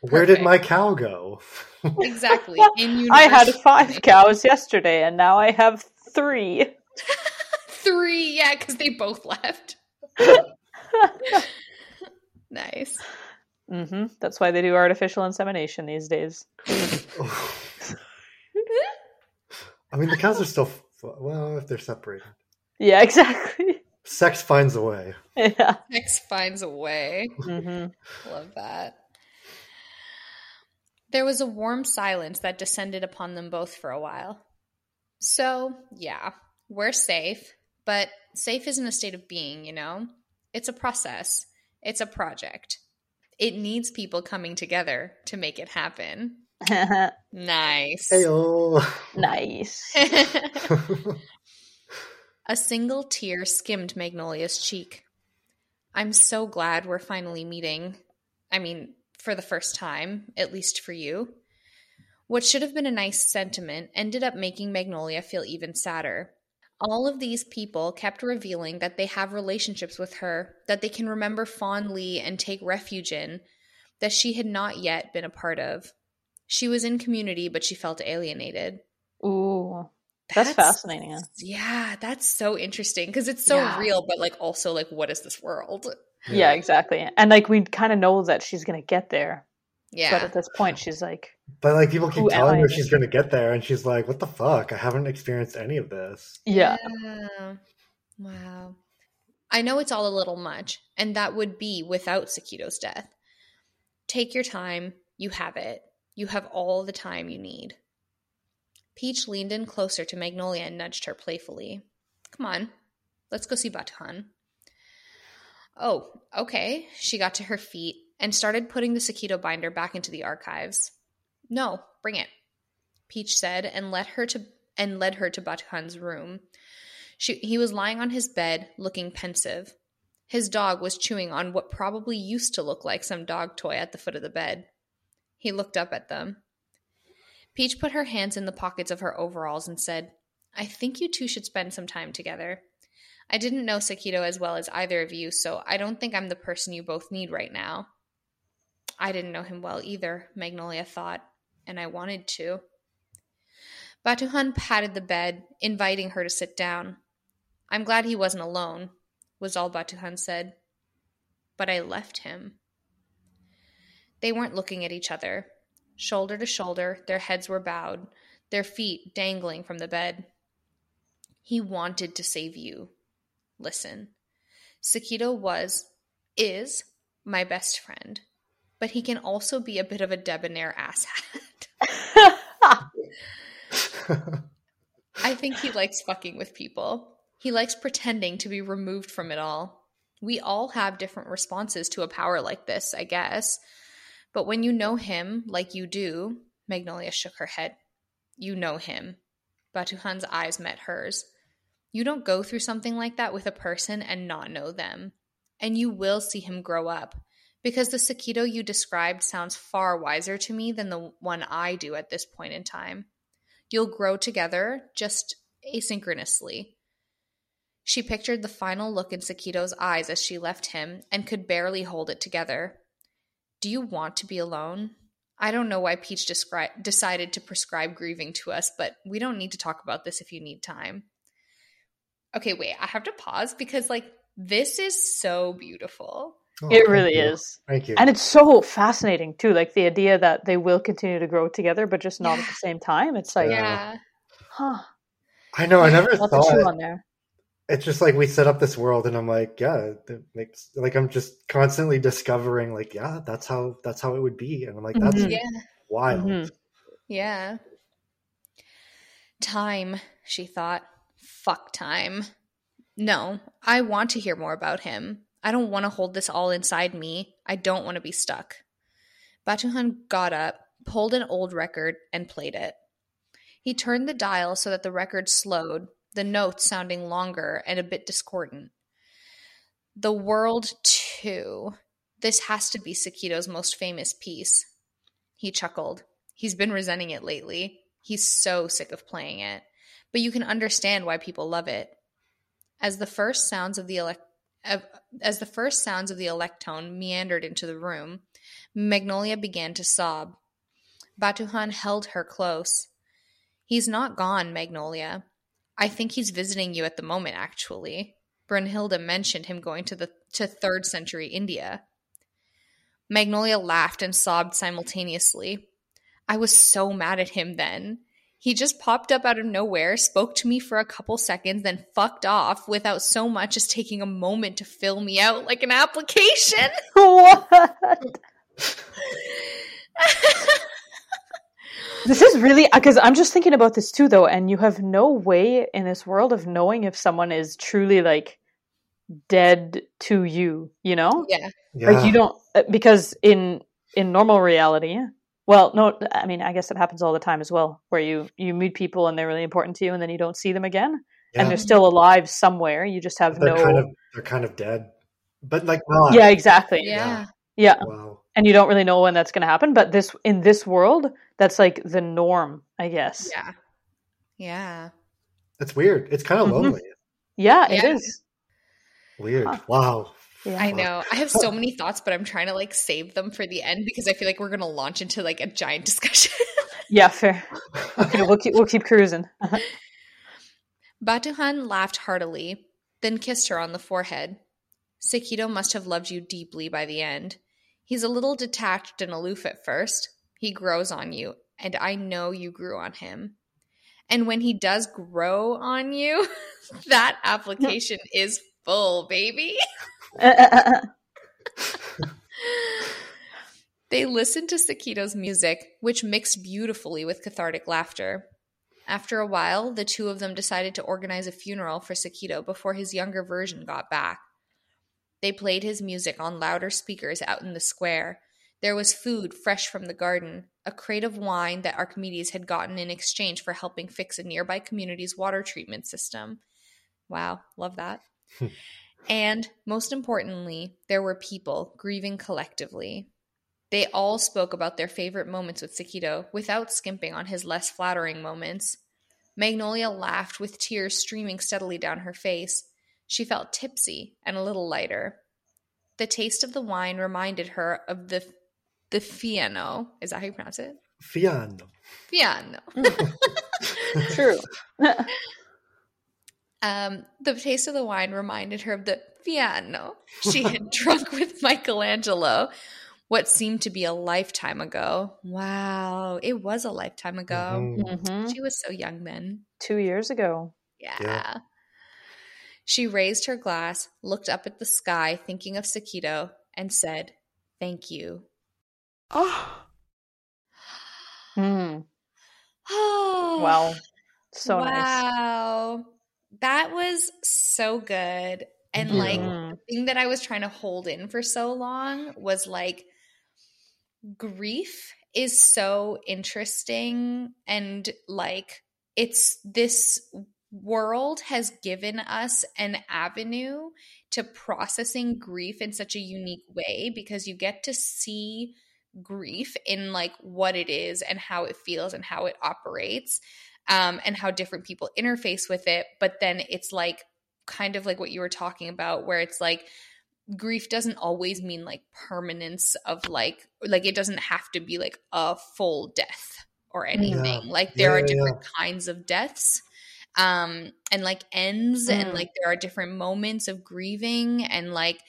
Speaker 3: "Where did my cow go?" *laughs*
Speaker 1: Exactly. *laughs* In universe.
Speaker 2: I had five cows yesterday, and now I have three.
Speaker 1: Three, yeah, because they both left. nice.
Speaker 2: Mm-hmm. That's why they do artificial insemination these days.
Speaker 3: I mean, the cows are still well if they're separated.
Speaker 2: Yeah, *laughs* exactly.
Speaker 3: Sex finds a way.
Speaker 2: Yeah.
Speaker 1: X finds a way.
Speaker 2: hmm
Speaker 1: Love that. There was a warm silence that descended upon them both for a while. So, yeah, we're safe, but safe isn't a state of being, you know? It's a process, it's a project. It needs people coming together to make it happen. *laughs* Nice.
Speaker 3: Heyo.
Speaker 2: nice. *laughs* *laughs*
Speaker 1: A single tear skimmed Magnolia's cheek. I'm so glad we're finally meeting. I mean, for the first time, at least for you. What should have been a nice sentiment ended up making Magnolia feel even sadder. All of these people kept revealing that they have relationships with her that they can remember fondly and take refuge in, that she had not yet been a part of. She was in community, but she felt alienated.
Speaker 2: Ooh, that's, fascinating.
Speaker 1: Yeah, that's so interesting because it's so
Speaker 2: Yeah.
Speaker 1: real, but like also like what is this world?
Speaker 2: Yeah, exactly. And like we kind of know that she's gonna get there,
Speaker 1: Yeah.
Speaker 2: but at this point, she's like,
Speaker 3: But like people keep telling her she's going to get there, and she's like, "What the fuck? I haven't experienced any of this."
Speaker 2: yeah,
Speaker 1: Yeah. Wow. I know it's all a little much, and that would be without Sakito's death. Take your time. You have it. You have all the time you need. Peach leaned in closer to Magnolia and nudged her playfully. Come on, let's go see Batuhan. Oh, okay. She got to her feet and started putting the Sakito binder back into the archives. No, bring it, Peach said, and led her to and led her to Batuhan's room. She, he was lying on his bed, looking pensive. His dog was chewing on what probably used to look like some dog toy at the foot of the bed. He looked up at them. Peach put her hands in the pockets of her overalls and said, I think you two should spend some time together. I didn't know Sakito as well as either of you, so I don't think I'm the person you both need right now. I didn't know him well either, Magnolia thought, and I wanted to. Batuhan patted the bed, inviting her to sit down. I'm glad he wasn't alone, was all Batuhan said. But I left him. They weren't looking at each other. Shoulder to shoulder, their heads were bowed, their feet dangling from the bed. He wanted to save you. Listen, Sakito was, is, my best friend, but he can also be a bit of a debonair asshat. *laughs* I think he likes fucking with people. He likes pretending to be removed from it all. We all have different responses to a power like this, I guess. But when you know him like you do, Magnolia shook her head. You know him. Batuhan's eyes met hers. You don't go through something like that with a person and not know them. And you will see him grow up. Because the Sakito you described sounds far wiser to me than the one I do at this point in time. You'll grow together, just asynchronously. She pictured the final look in Sakito's eyes as she left him and could barely hold it together. Do you want to be alone? I don't know why Peach descri- decided to prescribe grieving to us, but we don't need to talk about this if you need time. Okay, wait, I have to pause because, like, this is so beautiful.
Speaker 3: Oh,
Speaker 2: it really
Speaker 3: you.
Speaker 2: is.
Speaker 3: Thank you.
Speaker 2: And it's so fascinating too, like the idea that they will continue to grow together, but just not at the same time. It's like,
Speaker 1: yeah.
Speaker 2: huh?
Speaker 3: I know. I never
Speaker 2: Lots of chew
Speaker 3: thought.
Speaker 2: On there.
Speaker 3: It's just like we set up this world, and I'm like, yeah, it makes like I'm just constantly discovering, like, yeah, that's how that's how it would be, and I'm like, that's
Speaker 2: Mhm.
Speaker 1: Yeah.
Speaker 3: wild.
Speaker 2: Mhm.
Speaker 1: Yeah. Time, she thought. Fuck time. No, I want to hear more about him. I don't want to hold this all inside me. I don't want to be stuck. Batuhan got up, pulled an old record, and played it. He turned the dial so that the record slowed, the notes sounding longer and a bit discordant. The World 2. This has to be Sakito's most famous piece. He chuckled. He's been resenting it lately. He's so sick of playing it. But you can understand why people love it. As the first sounds of the as the first sounds of the electone meandered into the room, Magnolia began to sob. Batuhan held her close. He's not gone, Magnolia. I think he's visiting you at the moment, actually. Brunhilde mentioned him going to the to third century India. Magnolia laughed and sobbed simultaneously. I was so mad at him then. He just popped up out of nowhere, spoke to me for a couple seconds, then fucked off without so much as taking a moment to fill me out like an application. *laughs*
Speaker 2: what? *laughs* this is really because I'm just thinking about this too, though, and you have no way in this world of knowing if someone is truly like dead to you. You know?
Speaker 1: Yeah.
Speaker 3: Yeah.
Speaker 2: Like you don't uh, because in in normal reality, well, no, I mean, I guess it happens all the time as well, where you you meet people and they're really important to you, and then you don't see them again,
Speaker 3: Yeah.
Speaker 2: and they're still alive somewhere. You just have
Speaker 3: they're
Speaker 2: no.
Speaker 3: kind of they're kind of dead, but like not.
Speaker 2: yeah, exactly.
Speaker 1: Yeah.
Speaker 2: Yeah,
Speaker 3: Wow.
Speaker 2: And you don't really know when that's going to happen. But this in this world, that's like the norm, I guess.
Speaker 1: Yeah. Yeah.
Speaker 3: It's weird. It's kind of
Speaker 2: Mhm.
Speaker 3: lonely.
Speaker 2: Yeah, it
Speaker 1: Yeah.
Speaker 2: is.
Speaker 3: Weird.
Speaker 2: Huh.
Speaker 3: Wow.
Speaker 2: Yeah.
Speaker 1: I know. I have so many thoughts, but I'm trying to like save them for the end because I feel like we're gonna launch into like a giant discussion. *laughs*
Speaker 2: Yeah, fair. Okay, we'll keep we'll keep cruising. *laughs*
Speaker 1: Batuhan laughed heartily, then kissed her on the forehead. Sakito must have loved you deeply by the end. He's a little detached and aloof at first. He grows on you, and I know you grew on him. And when he does grow on you, *laughs* that application is full, baby. *laughs* They listened to Sakito's music, which mixed beautifully with cathartic laughter. After a while, the two of them decided to organize a funeral for Sakito before his younger version got back. They played his music on louder speakers out in the square. There was food fresh from the garden, a crate of wine that Archimedes had gotten in exchange for helping fix a nearby community's water treatment system. Wow, love that. *laughs* and most importantly, there were people grieving collectively. They all spoke about their favorite moments with Sakito without skimping on his less flattering moments. Magnolia laughed with tears streaming steadily down her face. She felt tipsy and a little lighter. The taste of the wine reminded her of the the Fiano. Is that how you pronounce it?
Speaker 3: Fiano.
Speaker 1: Fiano. *laughs*
Speaker 2: True. *laughs*
Speaker 1: Um, the taste of the wine reminded her of the Fiano she had *laughs* drunk with Michelangelo, what seemed to be a lifetime ago. Wow, it was a lifetime ago.
Speaker 3: Mhm.
Speaker 2: hmm
Speaker 1: She was so young then.
Speaker 2: Two years ago.
Speaker 1: Yeah.
Speaker 3: Yeah.
Speaker 1: She raised her glass, looked up at the sky, thinking of Sakito, and said, Thank you. Oh.
Speaker 2: mm. Oh. Wow. So nice.
Speaker 1: wow. That was so good. And like
Speaker 2: Mhm.
Speaker 1: the thing that I was trying to hold in for so long was like grief is so interesting and like it's this world has given us an avenue to processing grief in such a unique way because you get to see grief in like what it is and how it feels and how it operates um, and how different people interface with it. But then it's like kind of like what you were talking about where it's like grief doesn't always mean like permanence of like like it doesn't have to be like a full death or anything. Like there
Speaker 3: Yeah,
Speaker 1: are
Speaker 3: yeah,
Speaker 1: different kinds of deaths um and like ends and
Speaker 2: Mm.
Speaker 1: like there are different moments of grieving and like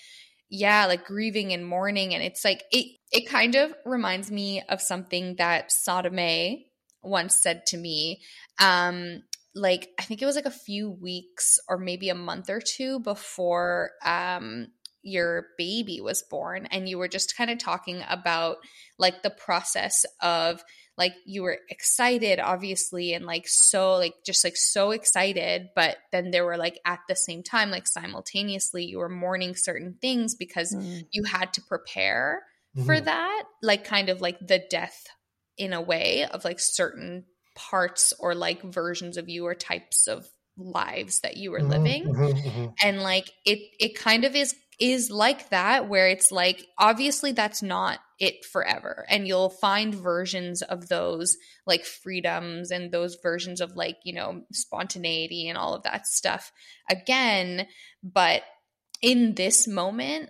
Speaker 1: yeah like grieving and mourning and it's like it it kind of reminds me of something that Sodome once said to me um like I think it was like a few weeks or maybe a month or two before um your baby was born and you were just kind of talking about like the process of like you were excited obviously and like so like just like so excited but then there were like at the same time like simultaneously you were mourning certain things because
Speaker 2: Mm.
Speaker 1: you had to prepare for
Speaker 3: Mhm.
Speaker 1: that like kind of like the death in a way of like certain parts or like versions of you or types of lives that you were
Speaker 3: Mhm,
Speaker 1: living
Speaker 3: mhm, mhm.
Speaker 1: and like it it kind of is is like that where it's like obviously that's not it forever. And you'll find versions of those like freedoms and those versions of like you know spontaneity and all of that stuff again. But in this moment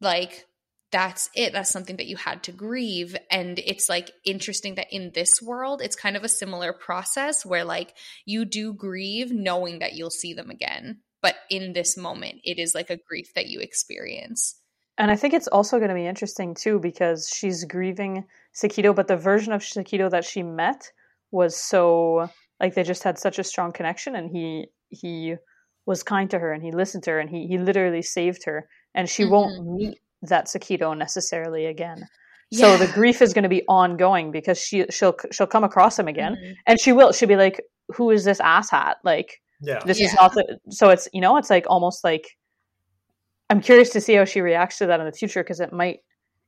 Speaker 1: like that's it. That's something that you had to grieve. And it's like interesting that in this world it's kind of a similar process where like you do grieve knowing that you'll see them again. But in this moment it is like a grief that you experience
Speaker 2: and i think it's also going to be interesting too because she's grieving Sakito but the version of Sakito that she met was so like they just had such a strong connection and he he was kind to her and he listened to her and he he literally saved her and she mm-hmm. won't meet that Sakito necessarily again. Yeah. So the grief is going to be ongoing because she she'll she'll come across him again, mm-hmm. and she will. She'll be like, "Who is this asshat? Like,
Speaker 3: yeah.
Speaker 2: this
Speaker 1: yeah.
Speaker 2: is not the." So it's you know, it's like almost like I'm curious to see how she reacts to that in the future because it might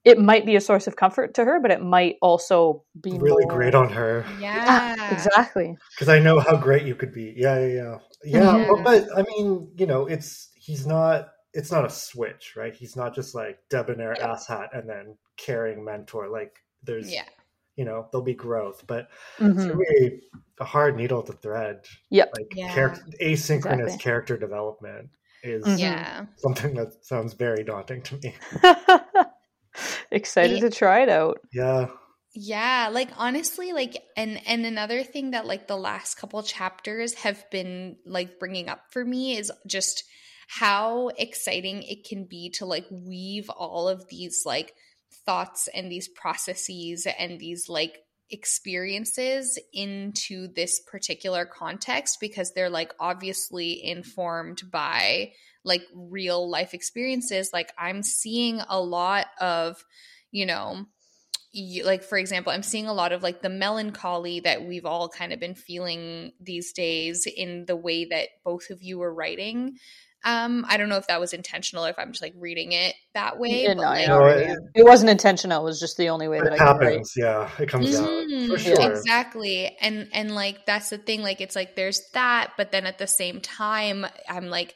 Speaker 2: it might be a source of comfort to her, but it might also be
Speaker 3: really
Speaker 2: more...
Speaker 3: great on her.
Speaker 1: Yeah,
Speaker 2: yeah exactly.
Speaker 3: Because I know how great you could be. Yeah, yeah, yeah. Yeah, yeah. But, but I mean, you know, it's he's not it's not a switch, right? He's not just like debonair yeah. asshat and then caring mentor. Like there's,
Speaker 1: yeah.
Speaker 3: you know, there'll be growth, but
Speaker 2: mm-hmm.
Speaker 3: it's really a hard needle to thread.
Speaker 2: Yep.
Speaker 3: Like
Speaker 1: yeah.
Speaker 3: char- asynchronous
Speaker 2: Exactly.
Speaker 3: character development is
Speaker 2: Mhm.
Speaker 1: yeah
Speaker 3: something that sounds very daunting to me. *laughs*
Speaker 2: Excited
Speaker 1: Yeah.
Speaker 2: to try it out.
Speaker 3: Yeah.
Speaker 1: Yeah, like honestly, like and and another thing that like the last couple chapters have been like bringing up for me is just how exciting it can be to like weave all of these like thoughts and these processes and these like experiences into this particular context because they're like obviously informed by like real life experiences. Like i'm seeing a lot of you know you, like for example i'm seeing a lot of like the melancholy that we've all kind of been feeling these days in the way that both of you were writing um i don't know if that was intentional or if i'm just like reading it that way
Speaker 2: Yeah,
Speaker 1: but,
Speaker 2: no,
Speaker 1: like,
Speaker 3: No, it-
Speaker 2: it wasn't intentional. It was just the only way that
Speaker 3: It
Speaker 2: I could write.
Speaker 3: happens. Yeah. It comes out
Speaker 1: Mhm,
Speaker 3: for sure.
Speaker 1: Exactly. And and like that's the thing like it's like there's that but then at the same time I'm like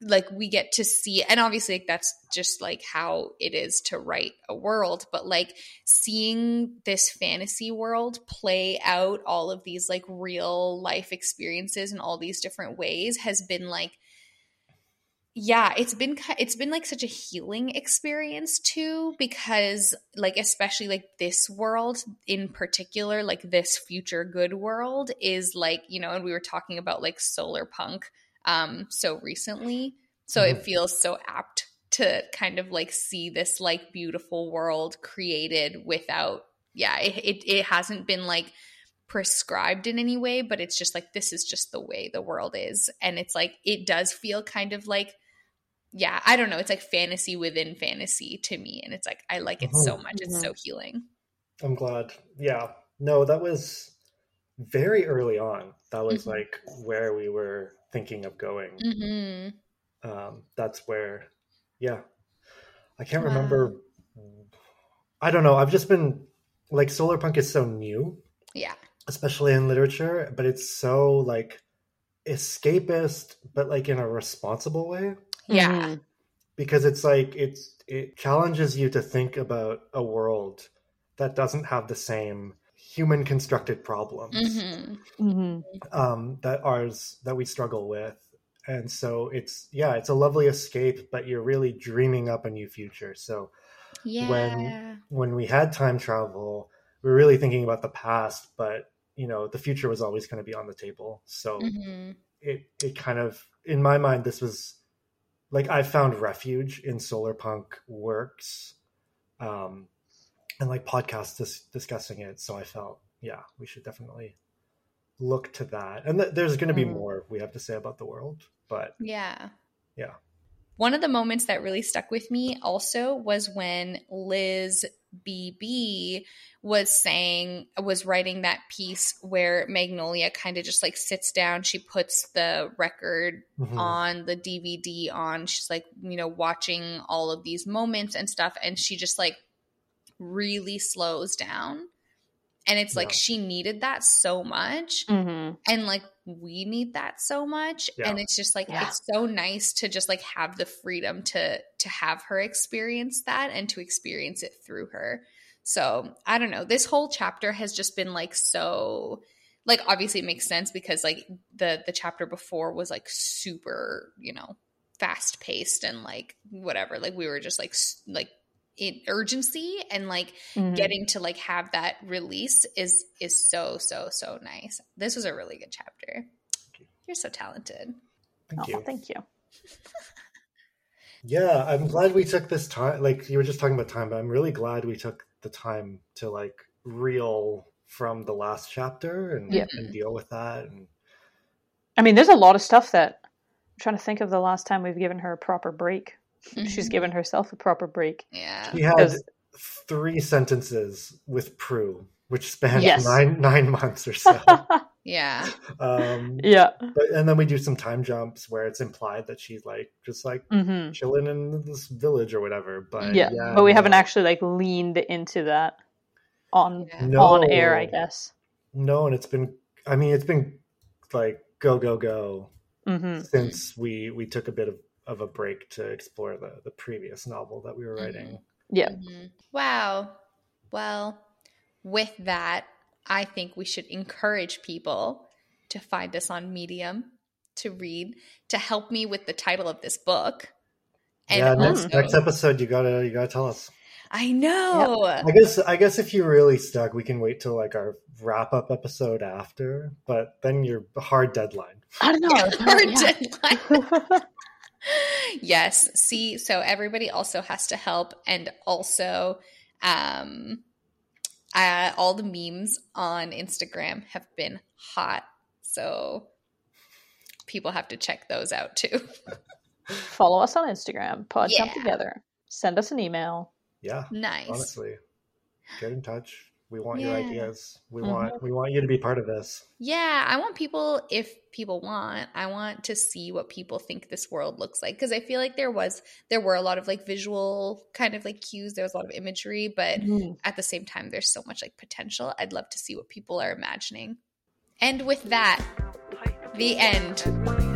Speaker 1: like we get to see and obviously like, that's just like how it is to write a world but like seeing this fantasy world play out all of these like real life experiences in all these different ways has been like yeah it's been it's been like such a healing experience too because like especially like this world in particular like this future good world is like you know and we were talking about like solar punk um so recently so it
Speaker 3: Mhm.
Speaker 1: feels so apt to kind of like see this like beautiful world created without yeah it it, it hasn't been like prescribed in any way but it's just like this is just the way the world is and it's like it does feel kind of like yeah i don't know it's like fantasy within fantasy to me and it's like i like it so much it's
Speaker 2: Mhm.
Speaker 1: so healing
Speaker 3: I'm glad. Yeah. No, that was very early on. That was
Speaker 1: Mhm.
Speaker 3: like where we were thinking of going.
Speaker 1: mm-hmm.
Speaker 3: Um, that's where, yeah. I can't
Speaker 1: Wow.
Speaker 3: remember. I don't know. I've just been like solar punk is so new,
Speaker 1: yeah
Speaker 3: especially in literature, but it's so like escapist, but like in a responsible way
Speaker 1: yeah
Speaker 2: Mhm.
Speaker 3: because it's like it's it challenges you to think about a world that doesn't have the same human constructed problems
Speaker 1: mm-hmm.
Speaker 2: Mhm.
Speaker 3: um, that ours that we struggle with and so it's yeah it's a lovely escape but you're really dreaming up a new future so
Speaker 1: yeah
Speaker 3: when we had time travel we were really thinking about the past but you know the future was always going to be on the table so
Speaker 1: mm-hmm.
Speaker 3: it it kind of in my mind this was like I found refuge in solar punk works um and like podcasts dis- discussing it so I felt yeah we should definitely look to that and th- there's going to be
Speaker 2: Mhm.
Speaker 3: more we have to say about the world but
Speaker 1: Yeah.
Speaker 3: Yeah.
Speaker 1: One of the moments that really stuck with me also was when Liz BB was saying, was writing that piece where Magnolia kind of just like sits down. She puts the record
Speaker 3: mhm.
Speaker 1: on the DVD on. She's like, you know, watching all of these moments and stuff. And she just like really slows down. And it's like
Speaker 3: Yeah.
Speaker 1: she needed that so much
Speaker 2: Mhm.
Speaker 1: and like we need that so much
Speaker 3: Yeah.
Speaker 1: and it's just like
Speaker 2: Yeah.
Speaker 1: it's so nice to just like have the freedom to to have her experience that and to experience it through her so i don't know this whole chapter has just been like so like obviously it makes sense because like the the chapter before was like super you know fast paced and like whatever like we were just like like in urgency and like
Speaker 2: Mhm.
Speaker 1: getting to like have that release is is so so so nice. This was a really good chapter. You're so talented.
Speaker 3: Thank
Speaker 2: Oh,
Speaker 3: you.
Speaker 2: thank you. *laughs*
Speaker 3: Yeah, I'm glad we took this time. Like you were just talking about time, but I'm really glad we took the time to like reel from the last chapter and,
Speaker 2: Yeah.
Speaker 3: and deal with that. And
Speaker 2: I mean, there's a lot of stuff that I'm trying to think of the last time we've given her a proper break. She's
Speaker 1: Mhm.
Speaker 2: given herself a proper break.
Speaker 1: Yeah.
Speaker 3: we had
Speaker 2: 'Cause-
Speaker 3: three sentences with Prue, which spanned
Speaker 2: Yes.
Speaker 3: nine nine months or so. *laughs*
Speaker 1: Yeah.
Speaker 3: um,
Speaker 2: yeah.
Speaker 3: but and then we do some time jumps where it's implied that she's like just like
Speaker 2: hmm
Speaker 3: chilling in this village or whatever. But
Speaker 2: Yeah.
Speaker 3: yeah,
Speaker 2: But we haven't actually like leaned into that on
Speaker 1: Yeah.
Speaker 3: No.
Speaker 2: on air, I guess.
Speaker 3: No, and it's been. I mean, it's been like go go go
Speaker 2: hmm
Speaker 3: since we we took a bit of, of a break to explore the the previous novel that we were writing.
Speaker 2: Yeah.
Speaker 1: Mhm. Wow. Well, with that, I think we should encourage people to find us on Medium to read to help me with the title of this book. And
Speaker 3: yeah, next
Speaker 1: also,
Speaker 3: next episode you gotta you gotta tell us.
Speaker 1: I know.
Speaker 3: I guess I guess if you're really stuck, we can wait till like our wrap up episode after. But then you're hard deadline.
Speaker 2: I don't know. *laughs*
Speaker 1: hard
Speaker 2: Yeah.
Speaker 1: deadline. *laughs* yes. See, so everybody also has to help, and also, um, uh, all the memes on Instagram have been hot, so people have to check those out too. *laughs*
Speaker 2: Follow us on Instagram, Pod
Speaker 1: Yeah.
Speaker 2: Together. Send us an email.
Speaker 3: Yeah,
Speaker 1: nice.
Speaker 3: honestly, get in touch. We want your ideas. We
Speaker 2: Mhm.
Speaker 3: want we want you to be part of this.
Speaker 1: Yeah, I want people, if people want, I want to see what people think this world looks like because I feel like there was, there were a lot of like visual kind of like cues. There was a lot of imagery, but
Speaker 2: Mhm.
Speaker 1: at the same time, there's so much like potential. I'd love to see what people are imagining. And with that, the end.